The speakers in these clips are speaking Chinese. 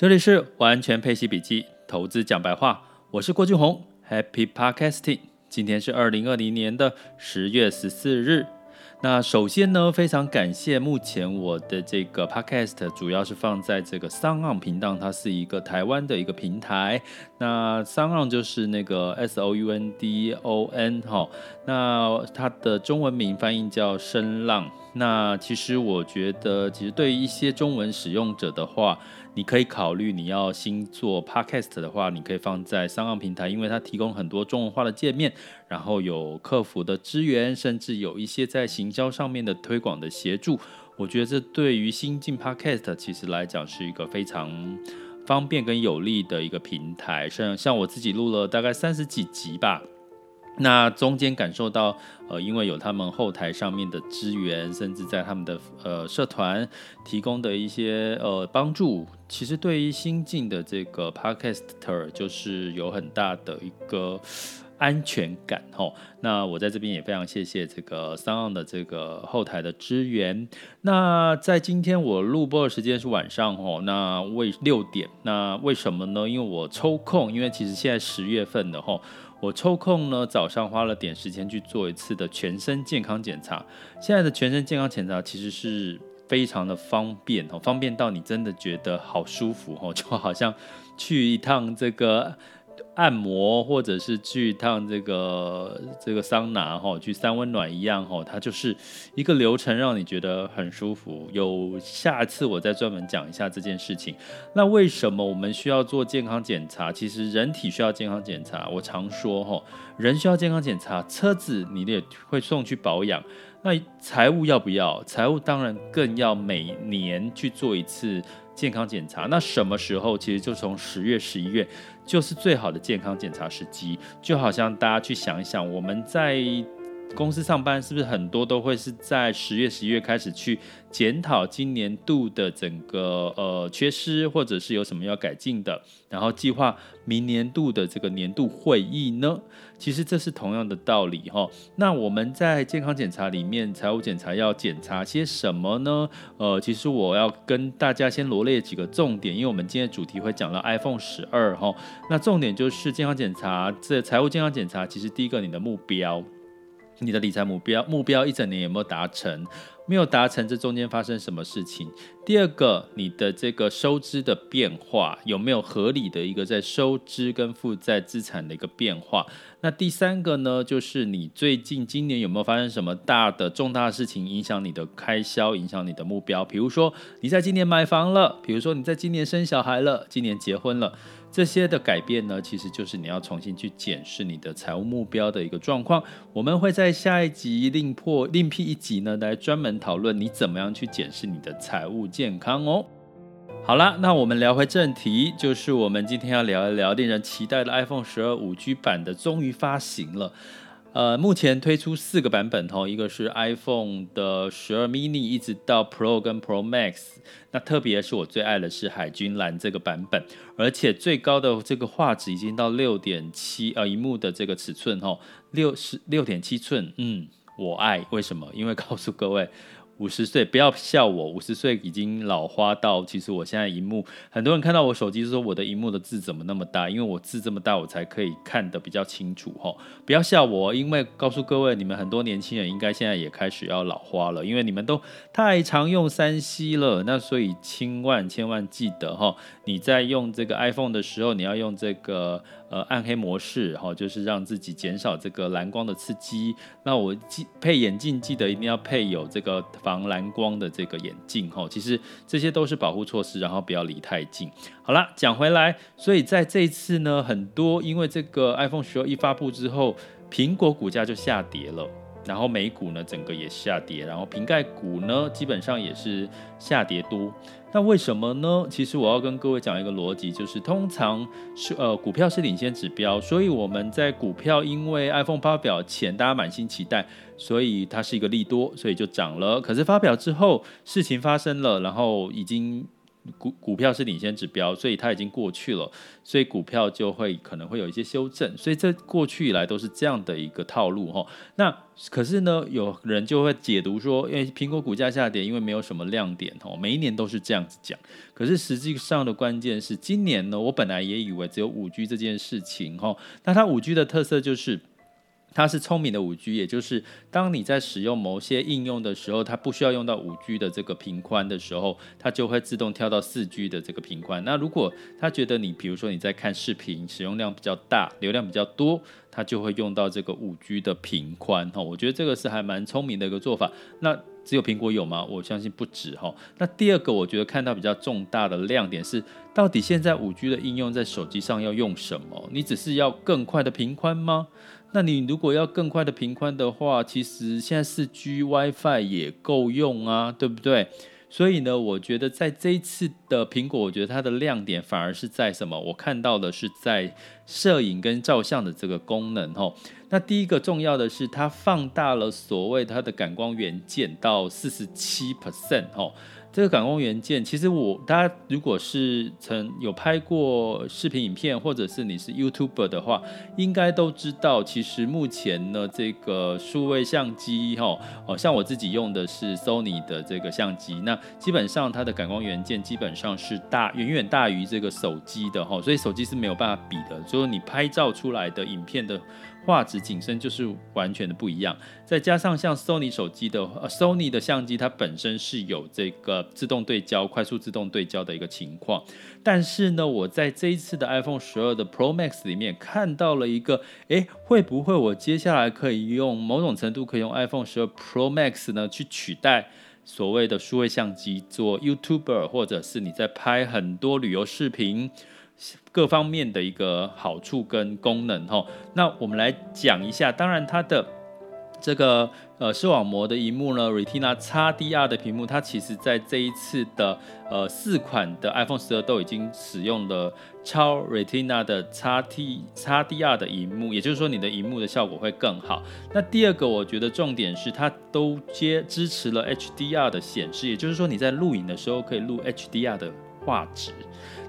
这里是完全配息笔记，投资讲白话，我是郭俊宏，Happy Podcasting。今天是二零二零年的十月十四日。那首先呢，非常感谢目前我的这个 podcast 主要是放在这个 SoundOn 频道，它是一个台湾的一个平台。那 SoundOn 就是那个 S O U N D O N 哈，那它的中文名翻译叫声浪。那其实我觉得，其实对于一些中文使用者的话，你可以考虑你要新做 podcast 的话，你可以放在 SoundOn 平台，因为它提供很多中文化的界面，然后有客服的支援，甚至有一些在行销上面的推广的协助。我觉得这对于新进 podcast 其实来讲是一个非常方便跟有利的一个平台。像像我自己录了大概三十几集吧。那中间感受到，呃，因为有他们后台上面的资源，甚至在他们的呃社团提供的一些呃帮助，其实对于新进的这个 Podcaster 就是有很大的一个安全感吼。那我在这边也非常谢谢这个 SoundOn 的这个后台的支援。那在今天我录播的时间是晚上吼，那为六点，那为什么呢？因为我抽空，因为其实现在十月份的吼。我抽空呢，早上花了点时间去做一次的全身健康检查。现在的全身健康检查其实是非常的方便哦，方便到你真的觉得好舒服哦，就好像去一趟这个。按摩或者是去一趟这个这个桑拿哈，去三温暖一样哈，它就是一个流程，让你觉得很舒服。有下次我再专门讲一下这件事情。那为什么我们需要做健康检查？其实人体需要健康检查。我常说哈，人需要健康检查，车子你也会送去保养。那财务要不要？财务当然更要每年去做一次健康检查。那什么时候？其实就从十月、十一月。就是最好的健康检查时机，就好像大家去想一想，我们在公司上班是不是很多都会是在十月、十一月开始去检讨今年度的整个呃缺失，或者是有什么要改进的，然后计划明年度的这个年度会议呢？其实这是同样的道理哈。那我们在健康检查里面，财务检查要检查些什么呢？呃，其实我要跟大家先罗列几个重点，因为我们今天的主题会讲到 iPhone 十二哈。那重点就是健康检查，这财务健康检查，其实第一个你的目标。你的理财目标目标一整年有没有达成？没有达成，这中间发生什么事情？第二个，你的这个收支的变化有没有合理的一个在收支跟负债资产的一个变化？那第三个呢，就是你最近今年有没有发生什么大的重大的事情影响你的开销，影响你的目标？比如说你在今年买房了，比如说你在今年生小孩了，今年结婚了。这些的改变呢，其实就是你要重新去检视你的财务目标的一个状况。我们会在下一集另破另辟一集呢，来专门讨论你怎么样去检视你的财务健康哦。好啦，那我们聊回正题，就是我们今天要聊一聊令人期待的 iPhone 十二五 G 版的终于发行了。呃，目前推出四个版本哦，一个是 iPhone 的十二 mini，一直到 Pro 跟 Pro Max。那特别是我最爱的是海军蓝这个版本，而且最高的这个画质已经到六点七呃，荧幕的这个尺寸哦，六十六点七寸，嗯，我爱。为什么？因为告诉各位。五十岁不要笑我，五十岁已经老花到，其实我现在荧幕，很多人看到我手机说我的荧幕的字怎么那么大？因为我字这么大，我才可以看得比较清楚哈。不要笑我，因为告诉各位，你们很多年轻人应该现在也开始要老花了，因为你们都太常用 3C 了。那所以千万千万记得哈，你在用这个 iPhone 的时候，你要用这个呃暗黑模式哈，就是让自己减少这个蓝光的刺激。那我记配眼镜记得一定要配有这个。防蓝光的这个眼镜哈，其实这些都是保护措施，然后不要离太近。好了，讲回来，所以在这一次呢，很多因为这个 iPhone 十二一发布之后，苹果股价就下跌了，然后美股呢整个也下跌，然后瓶盖股呢基本上也是下跌多。那为什么呢？其实我要跟各位讲一个逻辑，就是通常是呃股票是领先指标，所以我们在股票因为 iPhone 发表前大家满心期待，所以它是一个利多，所以就涨了。可是发表之后事情发生了，然后已经股股票是领先指标，所以它已经过去了，所以股票就会可能会有一些修正，所以这过去以来都是这样的一个套路哈。那可是呢，有人就会解读说，因为苹果股价下跌，因为没有什么亮点哦，每一年都是这样子讲。可是实际上的关键是，今年呢，我本来也以为只有五 G 这件事情哈，那它五 G 的特色就是。它是聪明的五 G，也就是当你在使用某些应用的时候，它不需要用到五 G 的这个频宽的时候，它就会自动跳到四 G 的这个频宽。那如果它觉得你，比如说你在看视频，使用量比较大，流量比较多，它就会用到这个五 G 的频宽。哈，我觉得这个是还蛮聪明的一个做法。那只有苹果有吗？我相信不止。哈，那第二个我觉得看到比较重大的亮点是，到底现在五 G 的应用在手机上要用什么？你只是要更快的频宽吗？那你如果要更快的频宽的话，其实现在四 G WiFi 也够用啊，对不对？所以呢，我觉得在这一次的苹果，我觉得它的亮点反而是在什么？我看到的是在摄影跟照相的这个功能吼。那第一个重要的是，它放大了所谓它的感光元件到四十七 percent 吼。这个感光元件，其实我大家如果是曾有拍过视频影片，或者是你是 YouTuber 的话，应该都知道，其实目前呢，这个数位相机哈，哦，像我自己用的是 Sony 的这个相机，那基本上它的感光元件基本上是大远远大于这个手机的哈，所以手机是没有办法比的，就是你拍照出来的影片的。画质景深就是完全的不一样，再加上像 Sony 手机的呃 Sony 的相机，它本身是有这个自动对焦、快速自动对焦的一个情况。但是呢，我在这一次的 iPhone 十二的 Pro Max 里面看到了一个，诶，会不会我接下来可以用某种程度可以用 iPhone 十二 Pro Max 呢去取代所谓的数位相机做 YouTuber，或者是你在拍很多旅游视频？各方面的一个好处跟功能哈，那我们来讲一下。当然，它的这个呃视网膜的荧幕呢，Retina XDR 的屏幕，它其实在这一次的呃四款的 iPhone 十二都已经使用了超 Retina 的 XT XDR 的荧幕，也就是说你的荧幕的效果会更好。那第二个，我觉得重点是它都接支持了 HDR 的显示，也就是说你在录影的时候可以录 HDR 的画质。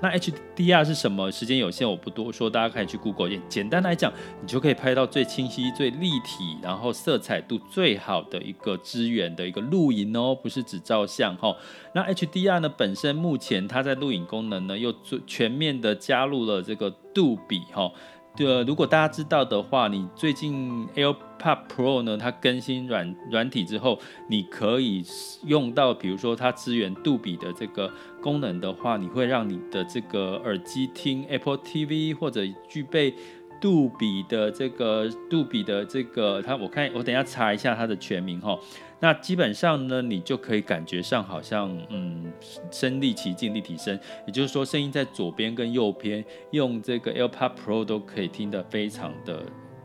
那 HDR 是什么？时间有限，我不多说，大家可以去 Google。简单来讲，你就可以拍到最清晰、最立体，然后色彩度最好的一个资源的一个录影哦，不是只照相哈。那 HDR 呢，本身目前它在录影功能呢，又最全面的加入了这个杜比哈。对，如果大家知道的话，你最近 AirPod Pro 呢，它更新软软体之后，你可以用到，比如说它支援杜比的这个功能的话，你会让你的这个耳机听 Apple TV 或者具备杜比的这个杜比的这个，它我看我等一下查一下它的全名哈。那基本上呢，你就可以感觉上好像，嗯，身临其境，立体声，也就是说，声音在左边跟右边，用这个 AirPod Pro 都可以听得非常的。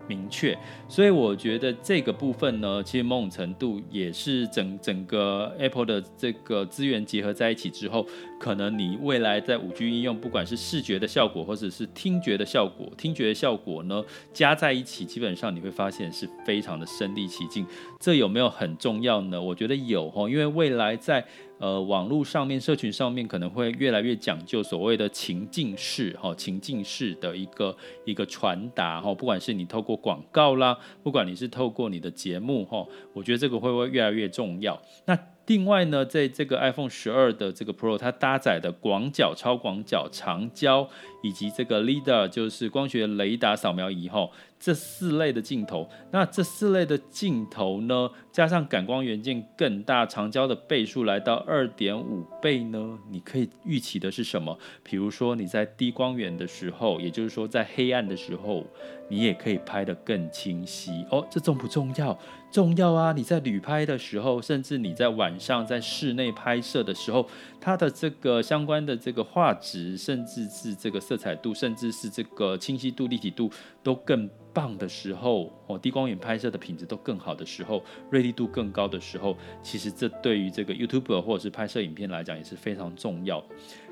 明确，所以我觉得这个部分呢，其实某种程度也是整整个 Apple 的这个资源结合在一起之后，可能你未来在五 G 应用，不管是视觉的效果或者是听觉的效果，听觉的效果呢，加在一起，基本上你会发现是非常的身临其境。这有没有很重要呢？我觉得有哈，因为未来在呃，网络上面、社群上面可能会越来越讲究所谓的情境式哈，情境式的一个一个传达哈，不管是你透过广告啦，不管你是透过你的节目哈，我觉得这个会不会越来越重要？那另外呢，在这个 iPhone 十二的这个 Pro，它搭载的广角、超广角、长焦以及这个 LiDAR，就是光学雷达扫描仪哈。这四类的镜头，那这四类的镜头呢，加上感光元件更大，长焦的倍数来到二点五倍呢，你可以预期的是什么？比如说你在低光源的时候，也就是说在黑暗的时候，你也可以拍得更清晰哦。这重不重要？重要啊！你在旅拍的时候，甚至你在晚上在室内拍摄的时候，它的这个相关的这个画质，甚至是这个色彩度，甚至是这个清晰度、立体度都更。棒的时候，哦，低光源拍摄的品质都更好的时候，锐利度更高的时候，其实这对于这个 YouTuber 或者是拍摄影片来讲也是非常重要。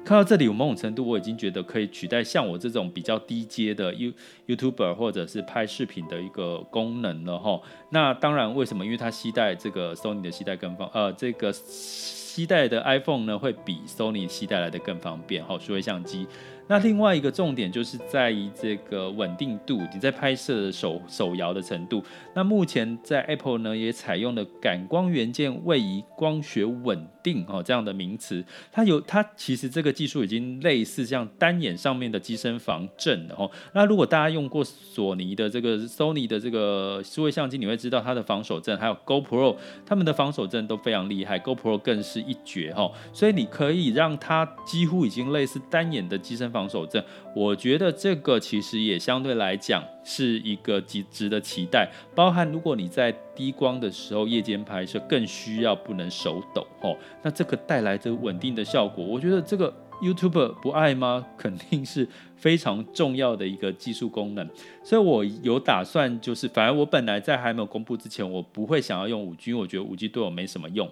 看到这里，我某种程度我已经觉得可以取代像我这种比较低阶的 You YouTuber 或者是拍视频的一个功能了哈。那当然，为什么？因为它携带这个 Sony 的携带更方，呃，这个携带的 iPhone 呢会比 Sony 携带来的更方便哈，数位相机。那另外一个重点就是在于这个稳定度，你在拍摄的手手摇的程度。那目前在 Apple 呢也采用了感光元件位移光学稳定哦这样的名词。它有它其实这个技术已经类似像单眼上面的机身防震了哦。那如果大家用过索尼的这个 Sony 的这个数位相机，你会知道它的防手震，还有 GoPro 他们的防手震都非常厉害，GoPro 更是一绝哈。所以你可以让它几乎已经类似单眼的机身防。防守阵，我觉得这个其实也相对来讲是一个极值得期待。包含如果你在低光的时候夜间拍摄，更需要不能手抖哦。那这个带来的稳定的效果，我觉得这个 YouTuber 不爱吗？肯定是非常重要的一个技术功能。所以我有打算，就是反而我本来在还没有公布之前，我不会想要用五 G，我觉得五 G 对我没什么用。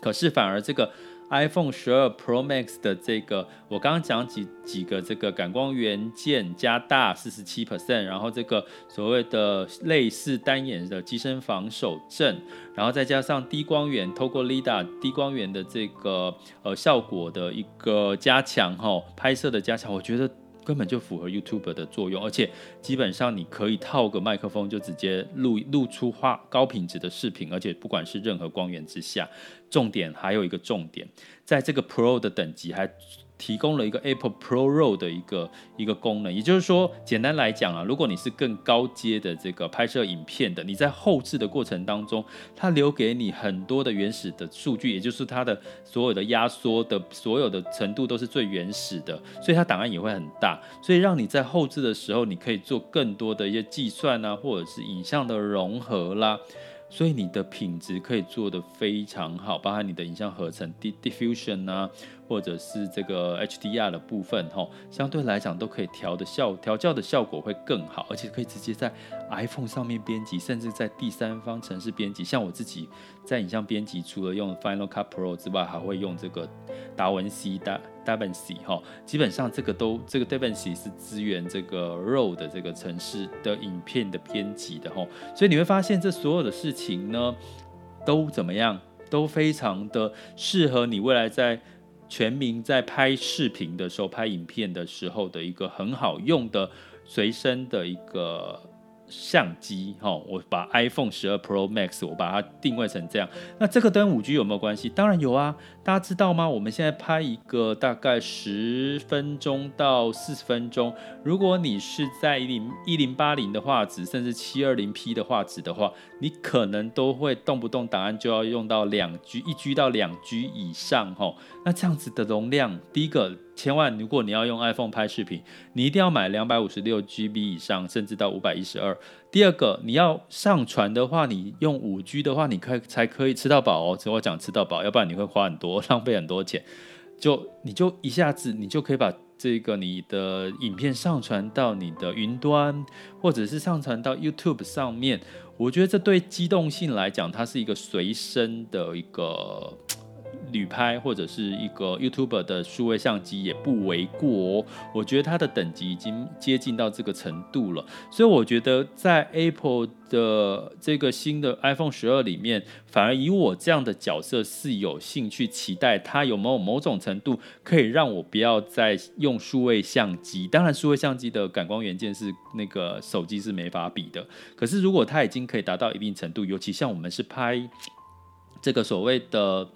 可是反而这个。iPhone 十二 Pro Max 的这个，我刚刚讲几几个这个感光元件加大四十七 percent，然后这个所谓的类似单眼的机身防守阵，然后再加上低光源透过 LiDAR 低光源的这个呃效果的一个加强哈，拍摄的加强，我觉得。根本就符合 YouTube 的作用，而且基本上你可以套个麦克风就直接录录出画高品质的视频，而且不管是任何光源之下，重点还有一个重点，在这个 Pro 的等级还。提供了一个 Apple Pro RAW 的一个一个功能，也就是说，简单来讲啊，如果你是更高阶的这个拍摄影片的，你在后置的过程当中，它留给你很多的原始的数据，也就是它的所有的压缩的所有的程度都是最原始的，所以它档案也会很大，所以让你在后置的时候，你可以做更多的一些计算啊，或者是影像的融合啦。所以你的品质可以做得非常好，包含你的影像合成、diffusion 啊，或者是这个 HDR 的部分，吼，相对来讲都可以调的效调教的效果会更好，而且可以直接在 iPhone 上面编辑，甚至在第三方程式编辑。像我自己在影像编辑，除了用 Final Cut Pro 之外，还会用这个达文西达。DaVinci 哈，基本上这个都这个 DaVinci 是支援这个 RAW 的这个城市的影片的编辑的哈，所以你会发现这所有的事情呢，都怎么样，都非常的适合你未来在全民在拍视频的时候、拍影片的时候的一个很好用的随身的一个。相机哈，我把 iPhone 十二 Pro Max 我把它定位成这样，那这个跟五 G 有没有关系？当然有啊，大家知道吗？我们现在拍一个大概十分钟到四十分钟，如果你是在一零一零八零的画质，甚至七二零 P 的画质的话，你可能都会动不动档案就要用到两 G 一 G 到两 G 以上哈。那这样子的容量，第一个。千万，如果你要用 iPhone 拍视频，你一定要买两百五十六 GB 以上，甚至到五百一十二。第二个，你要上传的话，你用五 G 的话，你可以才可以吃到饱哦。只我讲吃到饱，要不然你会花很多，浪费很多钱。就你就一下子，你就可以把这个你的影片上传到你的云端，或者是上传到 YouTube 上面。我觉得这对机动性来讲，它是一个随身的一个。旅拍或者是一个 YouTuber 的数位相机也不为过哦，我觉得它的等级已经接近到这个程度了，所以我觉得在 Apple 的这个新的 iPhone 十二里面，反而以我这样的角色是有兴趣期待它有没有某种程度可以让我不要再用数位相机。当然，数位相机的感光元件是那个手机是没法比的，可是如果它已经可以达到一定程度，尤其像我们是拍这个所谓的。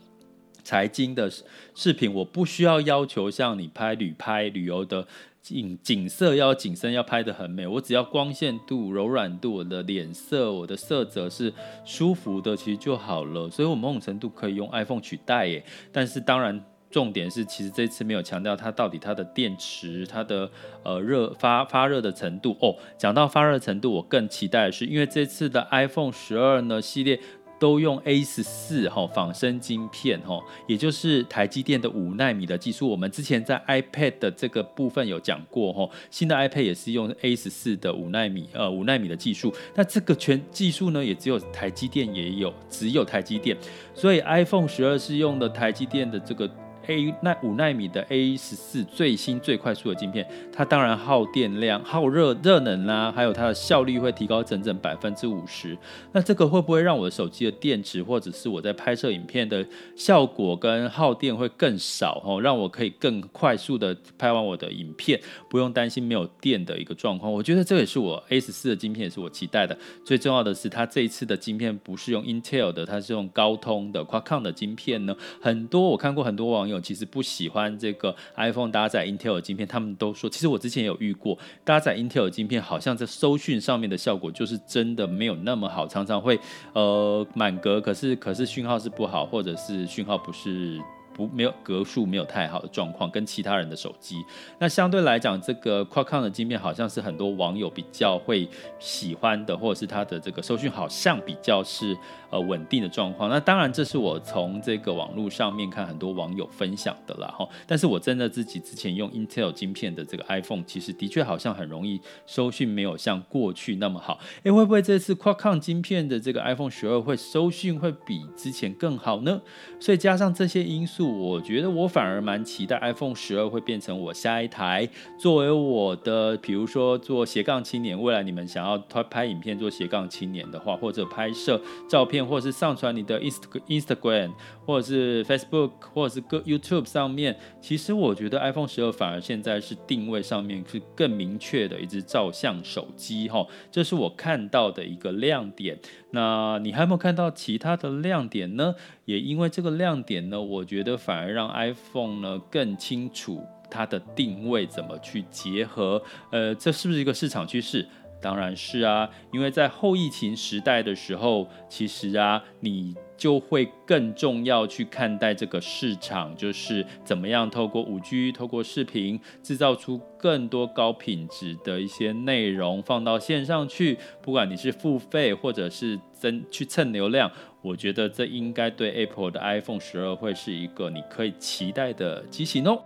财经的视频，我不需要要求像你拍旅拍旅游的景景色要景深要拍得很美，我只要光线度、柔软度、我的脸色、我的色泽是舒服的，其实就好了。所以我某种程度可以用 iPhone 取代耶。但是当然，重点是其实这次没有强调它到底它的电池、它的呃热发发热的程度哦。讲到发热程度，我更期待的是，因为这次的 iPhone 十二呢系列。都用 A 十四哈仿生晶片哈，也就是台积电的五纳米的技术。我们之前在 iPad 的这个部分有讲过哈，新的 iPad 也是用 A 十四的五纳米呃五纳米的技术。那这个全技术呢，也只有台积电也有，只有台积电。所以 iPhone 十二是用的台积电的这个 A 那五纳米的 A 十四最新最快速的晶片，它当然耗电量、耗热热能啦、还有它的效率会提高整整百分之五十。那这个会不会让我的手机的电池或者是我在拍摄影片的效果跟耗电会更少哦？让我可以更快速的拍完我的影片，不用担心没有电的一个状况。我觉得这也是我 A 十四的晶片，也是我期待的。最重要的是，它这一次的晶片不是用 Intel 的，它是用高通的 Qualcomm 的晶片呢。很多我看过很多网友其实不喜欢这个 iPhone 搭载 Intel 的晶片，他们都说，其实我之前有遇过搭载 Intel 的晶片，好像在搜讯上面的效果就是真的没有那么好，常常会呃满格，可是可是讯号是不好，或者是讯号不是。不，没有格数，没有太好的状况，跟其他人的手机。那相对来讲，这个 Qualcomm 的晶片好像是很多网友比较会喜欢的，或者是它的这个收讯好像比较是呃稳定的状况。那当然，这是我从这个网络上面看很多网友分享的啦哈。但是我真的自己之前用 Intel 晶片的这个 iPhone，其实的确好像很容易收讯没有像过去那么好。诶，会不会这次 Qualcomm 晶片的这个 iPhone 十二会收讯会比之前更好呢？所以加上这些因素。我觉得我反而蛮期待 iPhone 十二会变成我下一台作为我的，比如说做斜杠青年，未来你们想要拍影片做斜杠青年的话，或者拍摄照片，或者是上传你的 Inst Instagram，或者是 Facebook，或者是 YouTube 上面，其实我觉得 iPhone 十二反而现在是定位上面是更明确的一支照相手机哈，这是我看到的一个亮点。那你还有没有看到其他的亮点呢？也因为这个亮点呢，我觉得反而让 iPhone 呢更清楚它的定位怎么去结合。呃，这是不是一个市场趋势？当然是啊，因为在后疫情时代的时候，其实啊，你就会更重要去看待这个市场，就是怎么样透过 5G、透过视频，制造出更多高品质的一些内容放到线上去。不管你是付费或者是增去蹭流量，我觉得这应该对 Apple 的 iPhone 十二会是一个你可以期待的机型哦。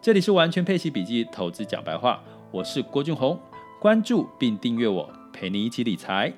这里是完全配息笔记投资讲白话，我是郭俊宏。关注并订阅我，陪你一起理财。